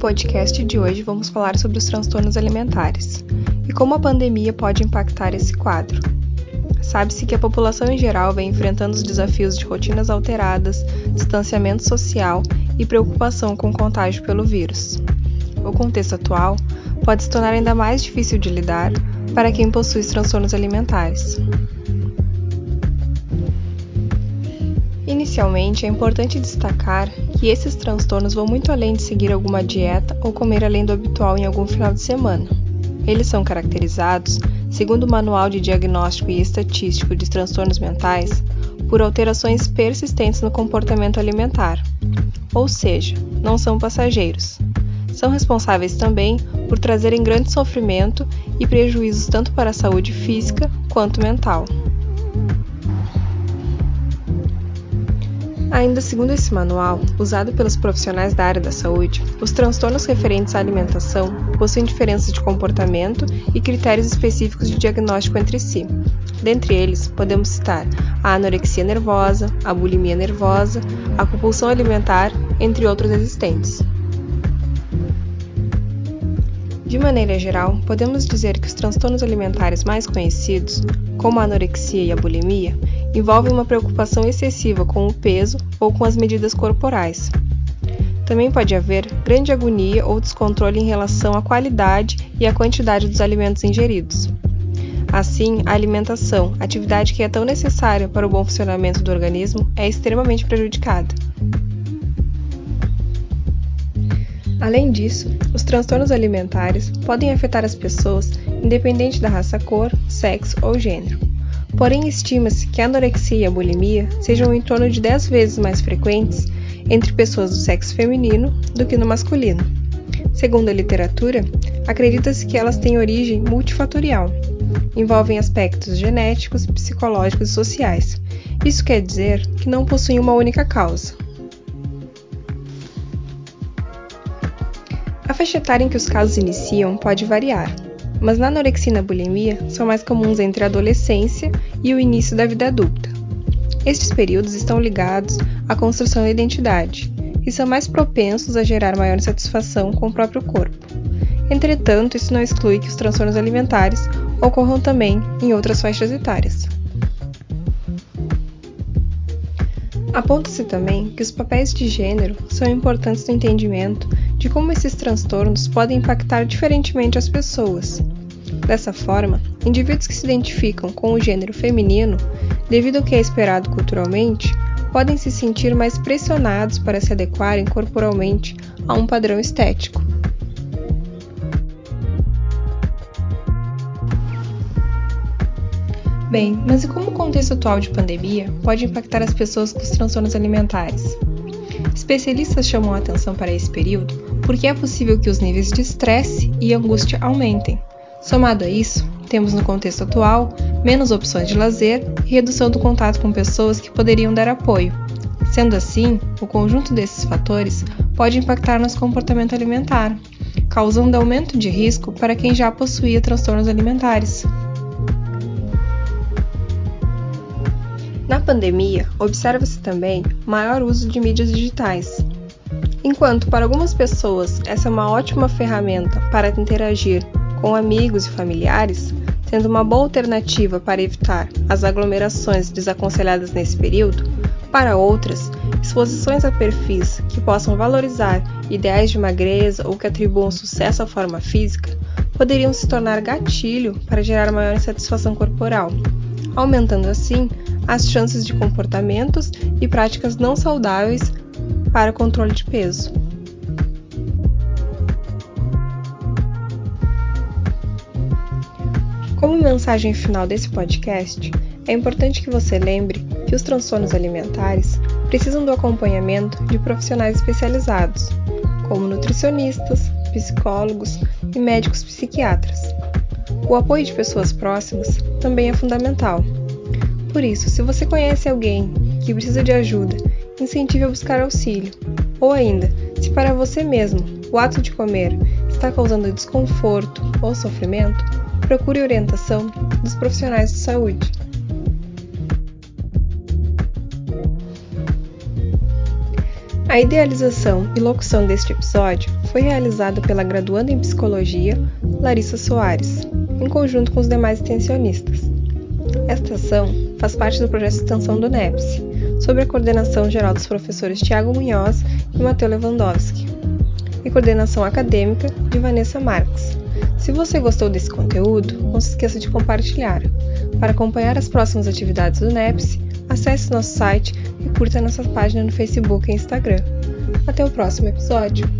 podcast de hoje vamos falar sobre os transtornos alimentares e como a pandemia pode impactar esse quadro. Sabe-se que a população em geral vem enfrentando os desafios de rotinas alteradas, distanciamento social e preocupação com o contágio pelo vírus. O contexto atual pode se tornar ainda mais difícil de lidar para quem possui transtornos alimentares. Inicialmente, é importante destacar que esses transtornos vão muito além de seguir alguma dieta ou comer além do habitual em algum final de semana. Eles são caracterizados, segundo o Manual de Diagnóstico e Estatístico de Transtornos Mentais, por alterações persistentes no comportamento alimentar, ou seja, não são passageiros. São responsáveis também por trazerem grande sofrimento e prejuízos tanto para a saúde física quanto mental. Ainda segundo esse manual, usado pelos profissionais da área da saúde, os transtornos referentes à alimentação possuem diferenças de comportamento e critérios específicos de diagnóstico entre si. Dentre eles, podemos citar a anorexia nervosa, a bulimia nervosa, a compulsão alimentar, entre outros existentes. De maneira geral, podemos dizer que os transtornos alimentares mais conhecidos, como a anorexia e a bulimia, envolvem uma preocupação excessiva com o peso ou com as medidas corporais. Também pode haver grande agonia ou descontrole em relação à qualidade e à quantidade dos alimentos ingeridos. Assim, a alimentação, atividade que é tão necessária para o bom funcionamento do organismo, é extremamente prejudicada. Além disso, os transtornos alimentares podem afetar as pessoas independente da raça, cor, sexo ou gênero. Porém, estima-se que a anorexia e a bulimia sejam em torno de 10 vezes mais frequentes entre pessoas do sexo feminino do que no masculino. Segundo a literatura, acredita-se que elas têm origem multifatorial. Envolvem aspectos genéticos, psicológicos e sociais. Isso quer dizer que não possuem uma única causa. A faixa etária em que os casos iniciam pode variar, mas na anorexia e na bulimia são mais comuns entre a adolescência e o início da vida adulta. Estes períodos estão ligados à construção da identidade e são mais propensos a gerar maior satisfação com o próprio corpo. Entretanto, isso não exclui que os transtornos alimentares ocorram também em outras faixas etárias. Aponta-se também que os papéis de gênero são importantes no entendimento de como esses transtornos podem impactar diferentemente as pessoas. Dessa forma, indivíduos que se identificam com o gênero feminino, devido ao que é esperado culturalmente, podem se sentir mais pressionados para se adequarem corporalmente a um padrão estético. Bem, mas e como o contexto atual de pandemia pode impactar as pessoas com os transtornos alimentares? Especialistas chamam a atenção para esse período porque é possível que os níveis de estresse e angústia aumentem. Somado a isso, temos no contexto atual menos opções de lazer e redução do contato com pessoas que poderiam dar apoio. Sendo assim, o conjunto desses fatores pode impactar nosso comportamento alimentar, causando aumento de risco para quem já possuía transtornos alimentares. Na pandemia, observa-se também maior uso de mídias digitais. Enquanto para algumas pessoas essa é uma ótima ferramenta para interagir com amigos e familiares, sendo uma boa alternativa para evitar as aglomerações desaconselhadas nesse período, para outras, exposições a perfis que possam valorizar ideais de magreza ou que atribuam sucesso à forma física poderiam se tornar gatilho para gerar maior insatisfação corporal, aumentando assim as chances de comportamentos e práticas não saudáveis para controle de peso. Como mensagem final desse podcast, é importante que você lembre que os transtornos alimentares precisam do acompanhamento de profissionais especializados, como nutricionistas, psicólogos e médicos psiquiatras. O apoio de pessoas próximas também é fundamental por isso, se você conhece alguém que precisa de ajuda, incentive a buscar auxílio. Ou ainda, se para você mesmo o ato de comer está causando desconforto ou sofrimento, procure orientação dos profissionais de saúde. A idealização e locução deste episódio foi realizada pela graduanda em Psicologia, Larissa Soares, em conjunto com os demais extensionistas. Esta ação faz parte do projeto de extensão do NEPS, sob a coordenação geral dos professores Tiago Munhoz e Matheus Lewandowski, e coordenação acadêmica de Vanessa Marques. Se você gostou desse conteúdo, não se esqueça de compartilhar. Para acompanhar as próximas atividades do NEPS, acesse nosso site e curta nossa página no Facebook e Instagram. Até o próximo episódio!